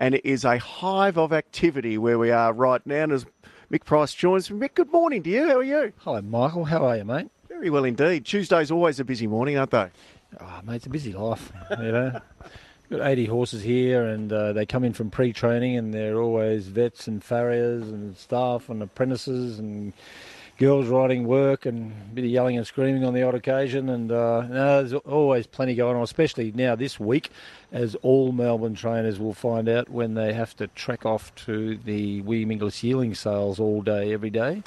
and it is a hive of activity where we are right now. And as Mick Price joins me, Mick, good morning to you. How are you? Hello, Michael. How are you, mate? Very well indeed. Tuesday's always a busy morning, aren't they? Oh, mate, it's a busy life. You know, got 80 horses here, and uh, they come in from pre-training, and they're always vets and farriers and staff and apprentices and girls riding work and a bit of yelling and screaming on the odd occasion. And uh, no, there's always plenty going on, especially now this week, as all Melbourne trainers will find out when they have to trek off to the William Inglis yearling sales all day, every day.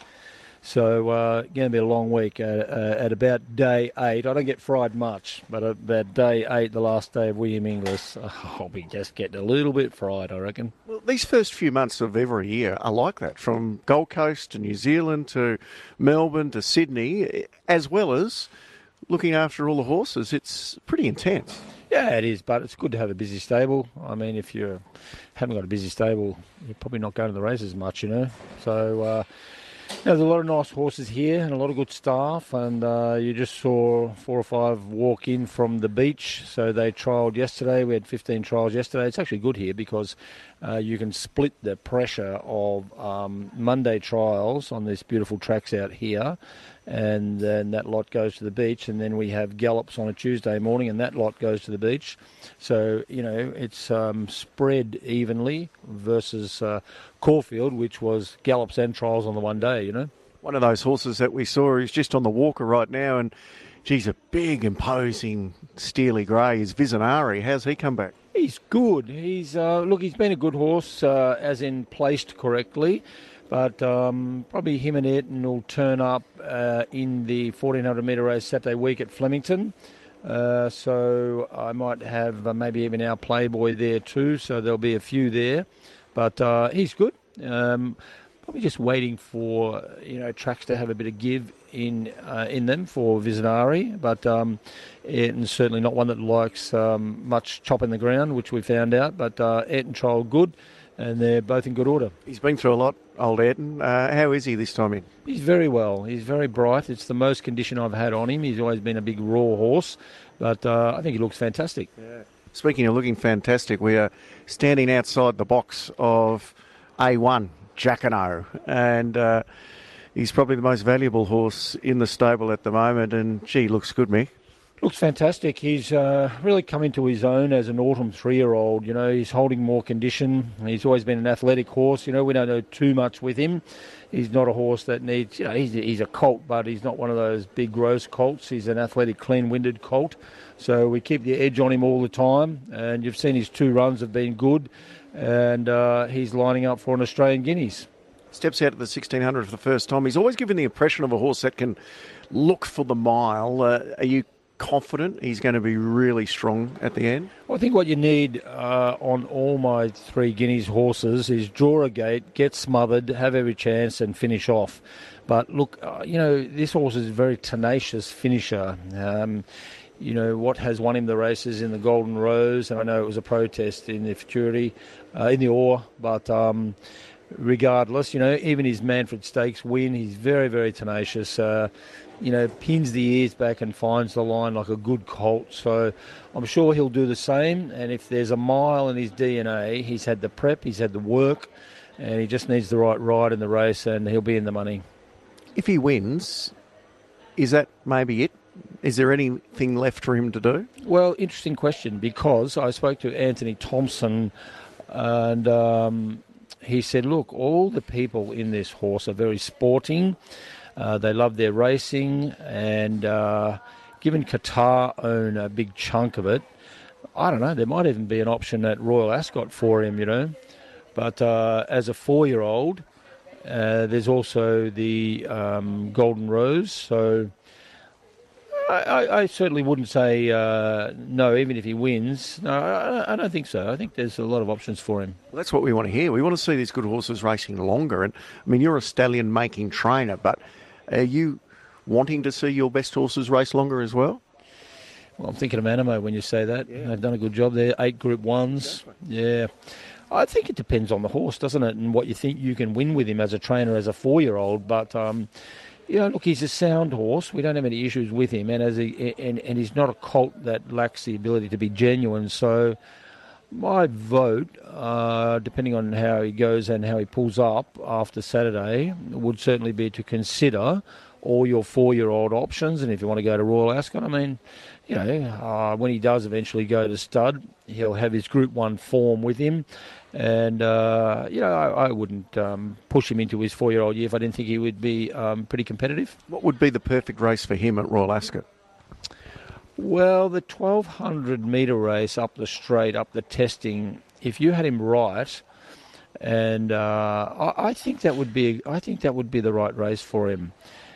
So uh, going to be a long week. Uh, uh, at about day eight, I don't get fried much, but about day eight, the last day of William Inglis, I'll be just getting a little bit fried, I reckon. Well, these first few months of every year are like that, from Gold Coast to New Zealand to Melbourne to Sydney, as well as looking after all the horses. It's pretty intense. Yeah, it is, but it's good to have a busy stable. I mean, if you haven't got a busy stable, you're probably not going to the races much, you know. So. There's a lot of nice horses here and a lot of good staff, and uh, you just saw four or five walk in from the beach. So they trialled yesterday. We had 15 trials yesterday. It's actually good here because uh, you can split the pressure of um, Monday trials on these beautiful tracks out here and then that lot goes to the beach, and then we have gallops on a Tuesday morning, and that lot goes to the beach. So you know it's um, spread evenly versus uh, Caulfield, which was gallops and trials on the one day. You know, one of those horses that we saw is just on the walker right now, and She's a big, imposing steely grey is Visionari. How's he come back? He's good. He's uh, look, he's been a good horse, uh, as in placed correctly. But um, probably him and Ayrton will turn up uh, in the 1400 metre race Saturday week at Flemington. Uh, so I might have uh, maybe even our Playboy there too. So there'll be a few there. But uh, he's good. Um, probably just waiting for you know tracks to have a bit of give in uh, in them for Visionari, but um, Ayrton's certainly not one that likes um, much chop in the ground, which we found out. But uh, Ayrton trial good and they're both in good order. He's been through a lot, old Ayrton. Uh, how is he this time in? He's very well. He's very bright. It's the most condition I've had on him. He's always been a big raw horse, but uh, I think he looks fantastic. Yeah. Speaking of looking fantastic, we are standing outside the box of A1 Jacquinot, and uh, he's probably the most valuable horse in the stable at the moment. And gee, looks good, Mick. Looks fantastic. He's uh, really come into his own as an autumn three-year-old. You know, he's holding more condition. He's always been an athletic horse. You know, we don't know too much with him. He's not a horse that needs. You know, he's he's a colt, but he's not one of those big gross colts. He's an athletic, clean-winded colt. So we keep the edge on him all the time. And you've seen his two runs have been good, and uh, he's lining up for an Australian Guineas steps out of the 1600 for the first time. He's always given the impression of a horse that can look for the mile. Uh, are you confident he's going to be really strong at the end? Well, I think what you need uh, on all my three Guineas horses is draw a gate, get smothered, have every chance, and finish off. But look, uh, you know, this horse is a very tenacious finisher. Um, you know, what has won him the races in the Golden Rose, and I know it was a protest in the Futurity, uh, in the Ore, but. Um, regardless, you know, even his Manfred Stakes win, he's very, very tenacious. Uh, you know, pins the ears back and finds the line like a good colt. So I'm sure he'll do the same. And if there's a mile in his DNA, he's had the prep, he's had the work, and he just needs the right ride in the race, and he'll be in the money. If he wins, is that maybe it? Is there anything left for him to do? Well, interesting question because I spoke to Anthony Thompson and um, he said, look, all the people in this horse are very sporting. Uh, they love their racing, and uh, given Qatar own a big chunk of it, I don't know. There might even be an option at Royal Ascot for him, you know. But uh, as a four-year-old, uh, there's also the um, Golden Rose, so. I, I, certainly wouldn't say uh, no, even if he wins. No, I, I, don't think so. I think there's a lot of options for him. Well, that's what we want to hear. We want to see these good horses racing longer. And I mean, you're a stallion making trainer, but are you wanting to see your best horses race longer as well? Well, I'm thinking of Anamoe when you say that. Yeah. They've done a good job there. Eight Group Ones. Yeah. I think it depends on the horse, doesn't it, and what you think you can win with him as a trainer as a four-year-old. But um, you know, look, he's a sound horse. We don't have any issues with him, and as he and, and he's not a colt that lacks the ability to be genuine. So my vote, uh, depending on how he goes and how he pulls up after Saturday, would certainly be to consider all your four-year-old options. And if you want to go to Royal Ascot, I mean, you know, uh, when he does eventually go to stud, he'll have his Group One form with him. And uh, you know, I, I wouldn't um, push him into his four-year-old year if I didn't think he would be um, pretty competitive. What would be the perfect race for him at Royal Ascot? Well, the 1200 metre race up the straight, up the testing, if you had him right, and uh, I, I, think that would be I think that would be the right race for him,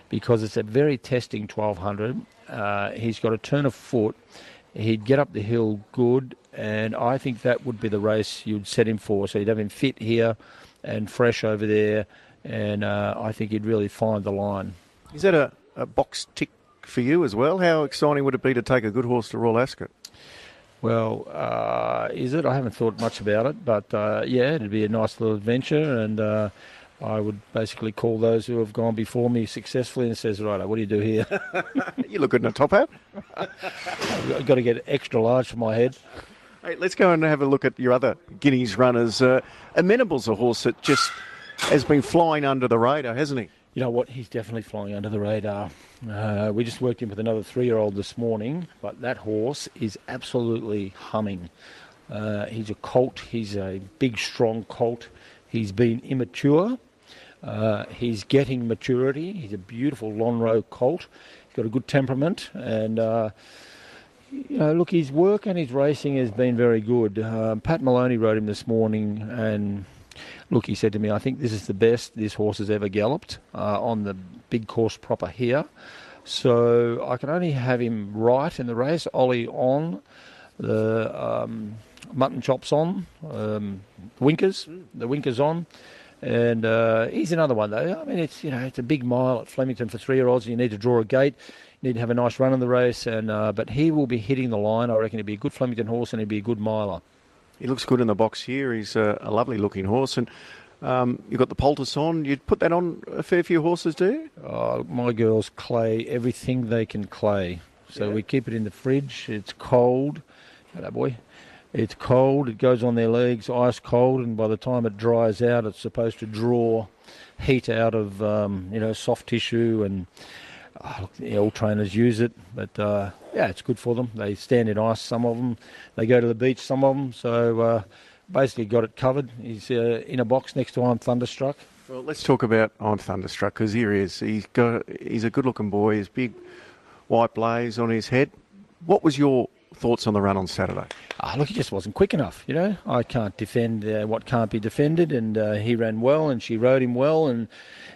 because it's a very testing 1200. Uh, he's got a turn of foot. He'd get up the hill good, and I think that would be the race you'd set him for. So you'd have him fit here and fresh over there, and uh, I think he'd really find the line. Is that a, a box tick for you as well. How exciting would it be to take a good horse to Royal Ascot? Well, uh, is it? I haven't thought much about it, but uh, yeah, it'd be a nice little adventure, and uh, I would basically call those who have gone before me successfully and says, "Right, what do you do here?" you look good in a top hat. I've got to get extra large for my head. Hey, let's go and have a look at your other Guineas runners. Uh, Amenable's a horse that just has been flying under the radar, hasn't he? You know what? He's definitely flying under the radar. Uh, we just worked in with another three-year-old this morning, but that horse is absolutely humming. Uh, he's a colt. He's a big, strong colt. He's been immature. Uh, he's getting maturity. He's a beautiful Lonhro colt. He's got a good temperament, and uh, you know, look, his work and his racing has been very good. Uh, Pat Maloney wrote him this morning, and look, he said to me, I think this is the best this horse has ever galloped uh, on the big course proper here. So I can only have him right in the race. Ollie on, the um, mutton chops on, um, winkers, the winkers on. And uh, he's another one though. I mean, it's you know it's a big mile at Flemington for three-year-olds. You need to draw a gate. You need to have a nice run in the race, and uh, but he will be hitting the line. I reckon he'd be a good Flemington horse, and he'd be a good miler. He looks good in the box here. He's a, a lovely looking horse. And um, you've got the poultice on. You'd put that on a fair few horses, do you? Oh, my girls clay everything they can clay. So yeah. we keep it in the fridge. It's cold. Hello, boy. It's cold. It goes on their legs, ice cold, and by the time it dries out, it's supposed to draw heat out of um, you know soft tissue and oh, all trainers use it, but uh, yeah, it's good for them. They stand in ice, some of them. They go to the beach, some of them. So uh, basically, got it covered. He's uh, in a box next to I'm Thunderstruck. Well, let's talk about I'm Thunderstruck because here he is. He's got he's a good-looking boy. He's big white blaze on his head. What was your thoughts on the run on Saturday? Ah, look, he just wasn't quick enough. You know, I can't defend uh, what can't be defended, and uh, he ran well, and she rode him well, and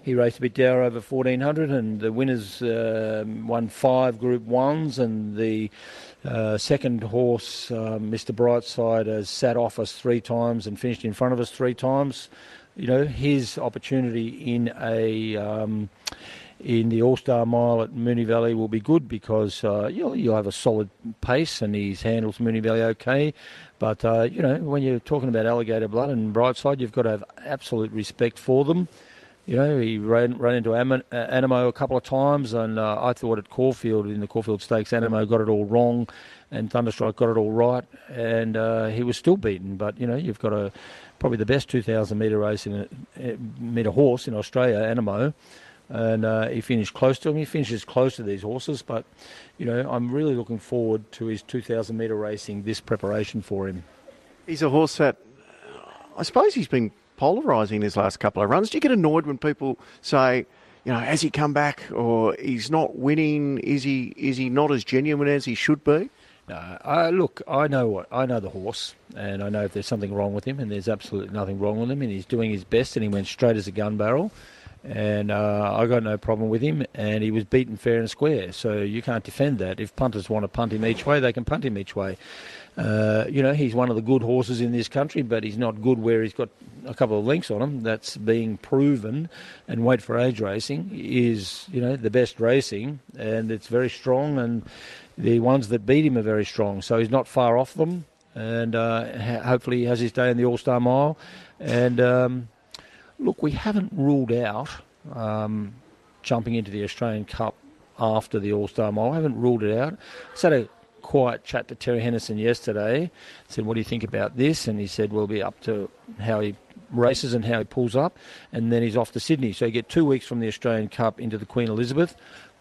he raced a bit down over 1400, and the winners uh, won five Group Ones, and the uh, second horse, Mr. Brightside, has sat off us three times and finished in front of us three times. You know, his opportunity in a um, in the All Star Mile at Moonee Valley will be good because uh, you'll, you'll have a solid pace and he handles Moonee Valley okay. But, uh, you know, when you're talking about Alligator Blood and Brightside, you've got to have absolute respect for them. You know, he ran, ran into uh, a couple of times, and uh, I thought at Caulfield, in the Caulfield Stakes, Anamoe got it all wrong, and Thunderstruck got it all right, and uh, he was still beaten. But, you know, you've got a probably the best 2,000 metre race in a, metre horse in Australia, Anamoe and uh, he finished close to him. He finishes close to these horses, but you know I'm really looking forward to his 2,000 metre racing. This preparation for him. He's a horse that I suppose he's been polarising his last couple of runs. Do you get annoyed when people say? You know, has he come back, or he's not winning? Is he is he not as genuine as he should be? No, uh, look, I know what I know the horse, and I know if there's something wrong with him, and there's absolutely nothing wrong with him, and he's doing his best, and he went straight as a gun barrel and uh, I got no problem with him. And he was beaten fair and square, so you can't defend that. If punters want to punt him each way, they can punt him each way. Uh, you know, he's one of the good horses in this country, but he's not good where he's got a couple of links on him. That's being proven. And wait for Age racing is, you know, the best racing, and it's very strong. And the ones that beat him are very strong, so he's not far off them. And uh, hopefully, he has his day in the All Star Mile. And um, Look, we haven't ruled out um, jumping into the Australian Cup after the All Star Mile. I haven't ruled it out. It's had a quiet chat to Terry Henderson yesterday. I Said, "What do you think about this?" And he said, "We'll be up to how he races and how he pulls up." And then he's off to Sydney. So you get two weeks from the Australian Cup into the Queen Elizabeth.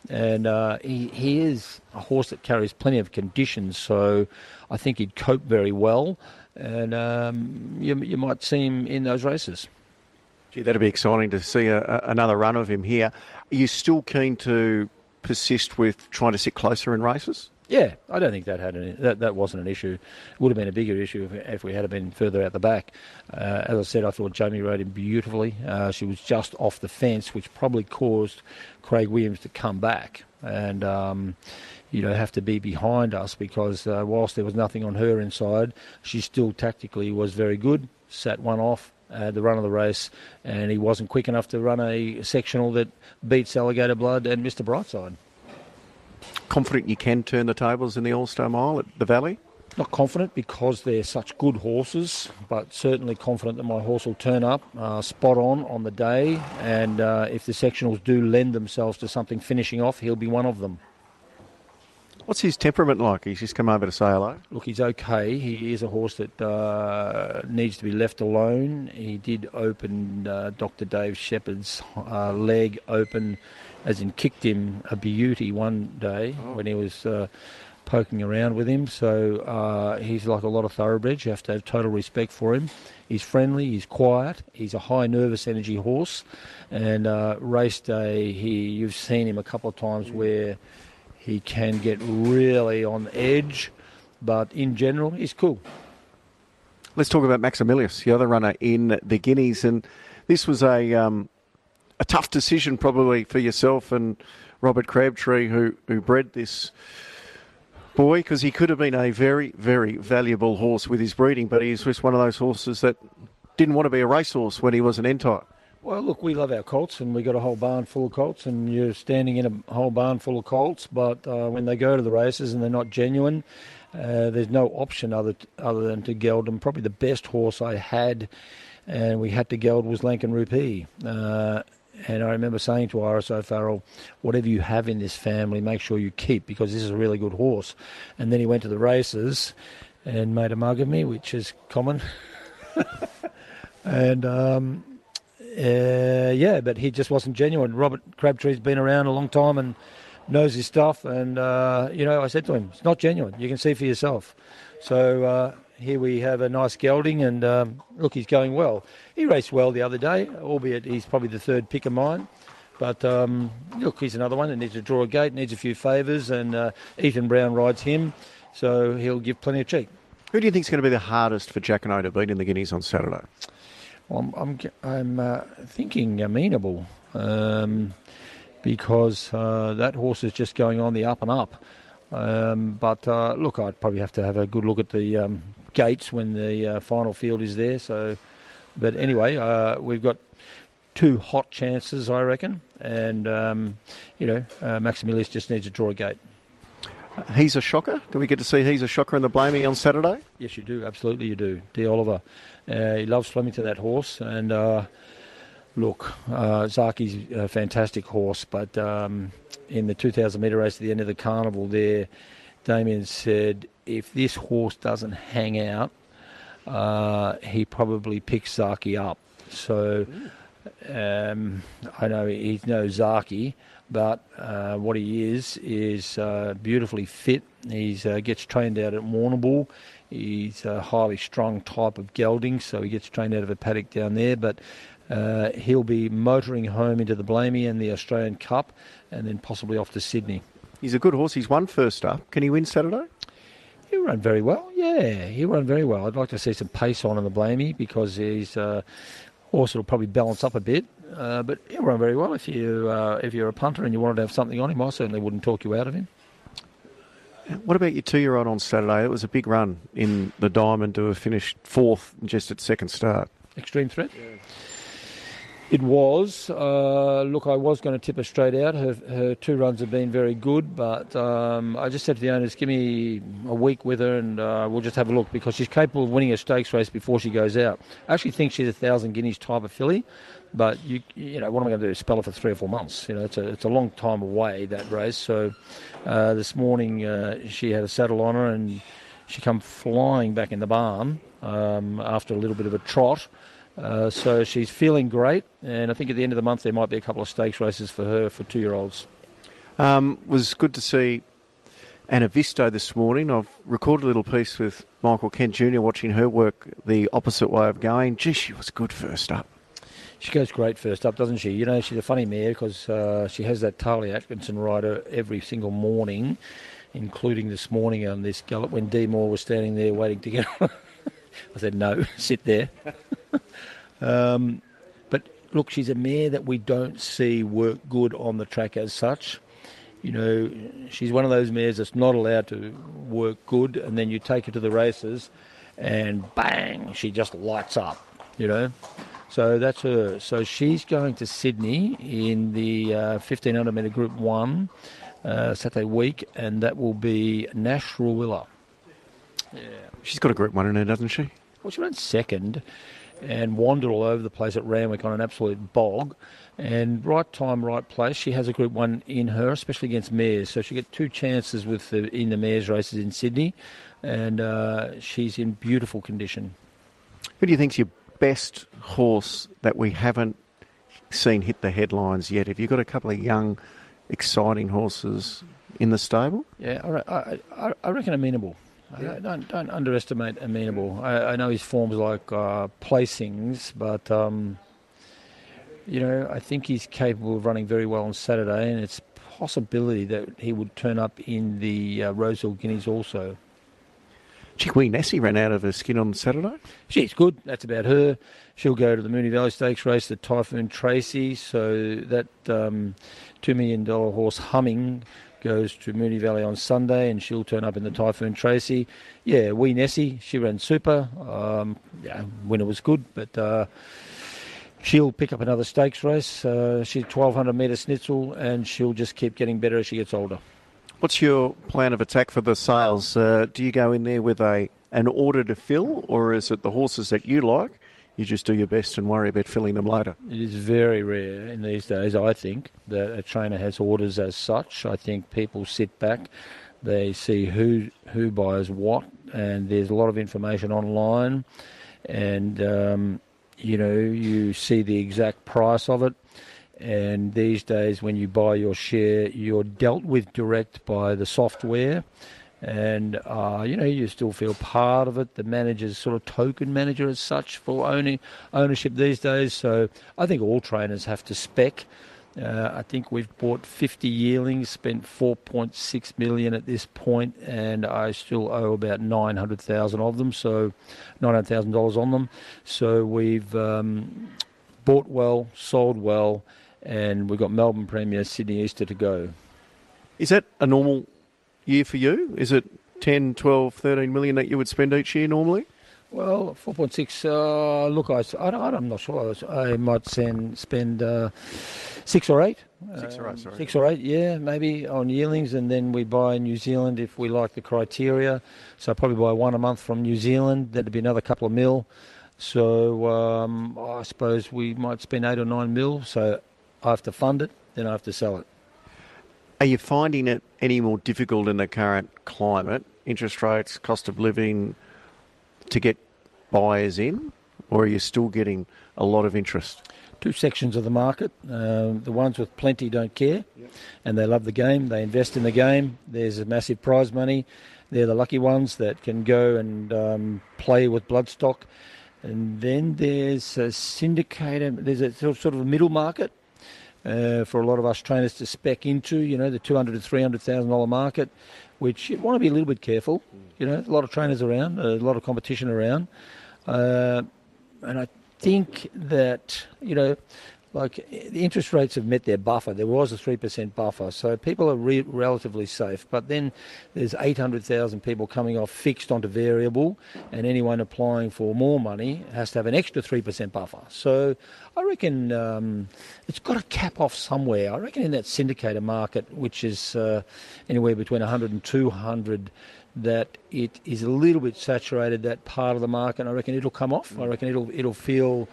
And uh, he, he is a horse that carries plenty of conditions, so I think he'd cope very well. And um, you, you might see him in those races. Gee, that'd be exciting to see a, a, another run of him here. Are you still keen to persist with trying to sit closer in races? Yeah, I don't think that had any, that that wasn't an issue. It would have been a bigger issue if, if we had been further out the back. Uh, as I said, I thought Jamie rode him beautifully. Uh, she was just off the fence, which probably caused Craig Williams to come back and. Um, you know, have to be behind us because uh, whilst there was nothing on her inside, she still tactically was very good. Sat one off, uh, the run of the race, and he wasn't quick enough to run a sectional that beats Alligator Blood and Mr. Brightside. Confident you can turn the tables in the All Star Mile at the Valley? Not confident because they're such good horses, but certainly confident that my horse will turn up uh, spot on on the day. And uh, if the sectionals do lend themselves to something finishing off, he'll be one of them. What's his temperament like? He's just come over to say hello. Look, he's okay. He is a horse that uh, needs to be left alone. He did open uh, Dr. Dave Shepherd's uh, leg open, as in kicked him a beauty one day oh. when he was uh, poking around with him. So uh, he's like a lot of thoroughbreds. You have to have total respect for him. He's friendly. He's quiet. He's a high nervous energy horse. And uh, race day, he you've seen him a couple of times where he can get really on edge, but in general, he's cool. Let's talk about Maximilius, the other runner in the Guineas, and this was a um, a tough decision probably for yourself and Robert Crabtree, who who bred this boy, because he could have been a very very valuable horse with his breeding, but he's just one of those horses that didn't want to be a racehorse when he was an entire. Well, look, we love our colts, and we got a whole barn full of colts, and you're standing in a whole barn full of colts. But uh, when they go to the races and they're not genuine, uh, there's no option other other than to geld them. Probably the best horse I had, and we had to geld was Lankan Rupee. Uh, and I remember saying to Iris O'Farrell, whatever you have in this family, make sure you keep because this is a really good horse. And then he went to the races and made a mug of me, which is common. and um, uh, yeah, but he just wasn't genuine. Robert Crabtree's been around a long time and knows his stuff. And, uh, you know, I said to him, it's not genuine. You can see for yourself. So uh, here we have a nice gelding, and um, look, he's going well. He raced well the other day, albeit he's probably the third pick of mine. But um, look, he's another one that needs to draw a gate, needs a few favours, and uh, Ethan Brown rides him, so he'll give plenty of cheek. Who do you think is going to be the hardest for Jack and I to beat in the Guineas on Saturday? I'm I'm, I'm uh, thinking amenable um, because uh, that horse is just going on the up and up. Um, but uh, look, I'd probably have to have a good look at the um, gates when the uh, final field is there. So, but anyway, uh, we've got two hot chances, I reckon, and um, you know, uh, Maximilius just needs to draw a gate. He's a shocker. Do we get to see Hezashocker in the Blamey on Saturday? Yes, you do. Absolutely, you do. D. Oliver. Uh, he loves swimming to that horse. And uh, look, uh, Zaaki's a fantastic horse, but um, in the 2,000 metre race at the end of the carnival there, Damien said if this horse doesn't hang out, uh, he probably picks Zaaki up. So um, I know he knows Zaaki, but uh, what he is is uh, beautifully fit. He uh, gets trained out at Warrnambool. He's a highly strung type of gelding, so he gets trained out of a paddock down there. But uh, he'll be motoring home into the Blamey and the Australian Cup, and then possibly off to Sydney. He's a good horse. He's won first up. Can he win Saturday? He'll run very well. Yeah, he'll run very well. I'd like to see some pace on in the Blamey because he's a horse that'll probably balance up a bit. Uh, but he'll run very well if you uh, if you're a punter and you wanted to have something on him. I certainly wouldn't talk you out of him. What about your two-year-old on Saturday? It was a big run in the Diamond to have finished fourth just at second start. Extreme threat. Yeah. It was. Uh, look, I was going to tip her straight out. Her, her two runs have been very good, but um, I just said to the owners, give me a week with her and uh, we'll just have a look because she's capable of winning a stakes race before she goes out. I actually think she's a thousand guineas type of filly, but you you know what am I going to do? Spell her for three or four months? You know, it's a it's a long time away that race. So uh, this morning uh, she had a saddle on her and she come flying back in the barn um, after a little bit of a trot. Uh, so she's feeling great, and I think at the end of the month there might be a couple of stakes races for her for two-year-olds. Um, was good to see Anna Visto this morning. I've recorded a little piece with Michael Kent Jr. watching her work the opposite way of going. Gee, she was good first up. She goes great first up, doesn't she? You know, she's a funny mare because uh, she has that Tarley Atkinson rider every single morning, including this morning on this gallop when D Moore was standing there waiting to get. I said, no, sit there. um, but look, she's a mare that we don't see work good on the track as such. You know, she's one of those mares that's not allowed to work good, and then you take her to the races, and bang, she just lights up. You know, so that's her. So she's going to Sydney in the uh, 1500 metre Group One uh, Saturday week, and that will be Nash Rawiller. Yeah. She's got a Group One in her, doesn't she? Well, she ran second and wandered all over the place at Randwick on an absolute bog. And right time, right place. She has a Group One in her, especially against mares. So she get two chances with the, in the mares races in Sydney, and uh, she's in beautiful condition. Who do you think's your best horse that we haven't seen hit the headlines yet? Have you got a couple of young, exciting horses in the stable? Yeah, I, I, I reckon Amenable. Yeah. Don't don't underestimate Amenable. I, I know his form's like uh, placings, but um, you know I think he's capable of running very well on Saturday, and it's possibility that he would turn up in the uh, Rosehill Guineas also. Chickweed Nessie ran out of her skin on Saturday. She's good. That's about her. She'll go to the Moonee Valley Stakes race, the Typhoon Tracy. So that um, $2 million horse humming goes to Moonee Valley on Sunday, and she'll turn up in the Typhoon Tracy. Yeah, wee Nessie, she ran super. Um, yeah, winner was good, but uh, she'll pick up another stakes race. Uh, she's 1200 metre Snitzel, and she'll just keep getting better as she gets older. What's your plan of attack for the sales? Uh, do you go in there with a an order to fill, or is it the horses that you like? You just do your best and worry about filling them later. It is very rare in these days, I think, that a trainer has orders as such. I think people sit back, they see who who buys what, and there's a lot of information online, and um, you know you see the exact price of it. And these days, when you buy your share, you're dealt with direct by the software and uh, you know you still feel part of it. The manager's sort of token manager as such for owning ownership these days. So I think all trainers have to spec. Uh, I think we've bought 50 yearlings, spent 4.6 million at this point, and I still owe about 900,000 of them, so 900,000 dollars on them. So we've um, bought well, sold well, and we've got Melbourne Premier, Sydney Easter to go. Is that a normal year for you? Is it 10, 12, 13 million that you would spend each year normally? Well, 4.6, uh, look, I, I, am not sure. I might send, spend uh, six or eight. Six or eight, sorry. Six or eight, yeah, maybe on yearlings, and then we buy New Zealand if we like the criteria. So probably buy one a month from New Zealand. That'd be another couple of mil. So um, I suppose we might spend eight or nine mil. So I have to fund it, then I have to sell it. Are you finding it any more difficult in the current climate, interest rates, cost of living, to get buyers in, or are you still getting a lot of interest? Two sections of the market. Um, the ones with plenty don't care, yep. and they love the game. They invest in the game. There's a massive prize money. They're the lucky ones that can go and um, play with bloodstock. And then there's a syndicated. There's a sort of a middle market uh, for a lot of us trainers to spec into, you know, the two hundred to three hundred thousand dollar market, which you want to be a little bit careful. You know, a lot of trainers around, a lot of competition around, uh, and I think that you know, like the interest rates have met their buffer. There was a three percent buffer, so people are re- relatively safe. But then there's 800,000 people coming off fixed onto variable, and anyone applying for more money has to have an extra three percent buffer. So I reckon um, it's got to cap off somewhere. I reckon in that syndicator market, which is uh, anywhere between 100 and 200 that it is a little bit saturated that part of the market. I reckon it'll come off. I reckon it'll it'll feel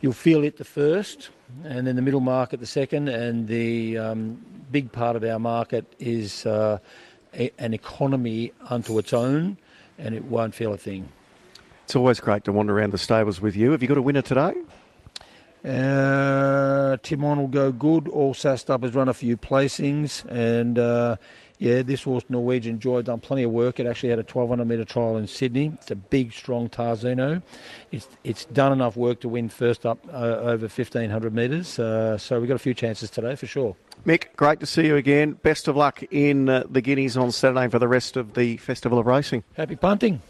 you'll feel it the first, and then the middle market the second, and the um, big part of our market is uh, a, an economy unto its own, and it won't feel a thing. It's always great to wander around the stables with you. Have you got a winner today? Uh, Timon will go good. All sassed up has run a few placings, and uh, yeah, this horse Norwegian Joy done plenty of work. It actually had a 1200 metre trial in Sydney. It's a big, strong Tarzino. It's it's done enough work to win first up uh, over 1500 metres. Uh, so we've got a few chances today for sure. Mick, great to see you again. Best of luck in uh, the Guineas on Saturday for the rest of the Festival of Racing. Happy punting.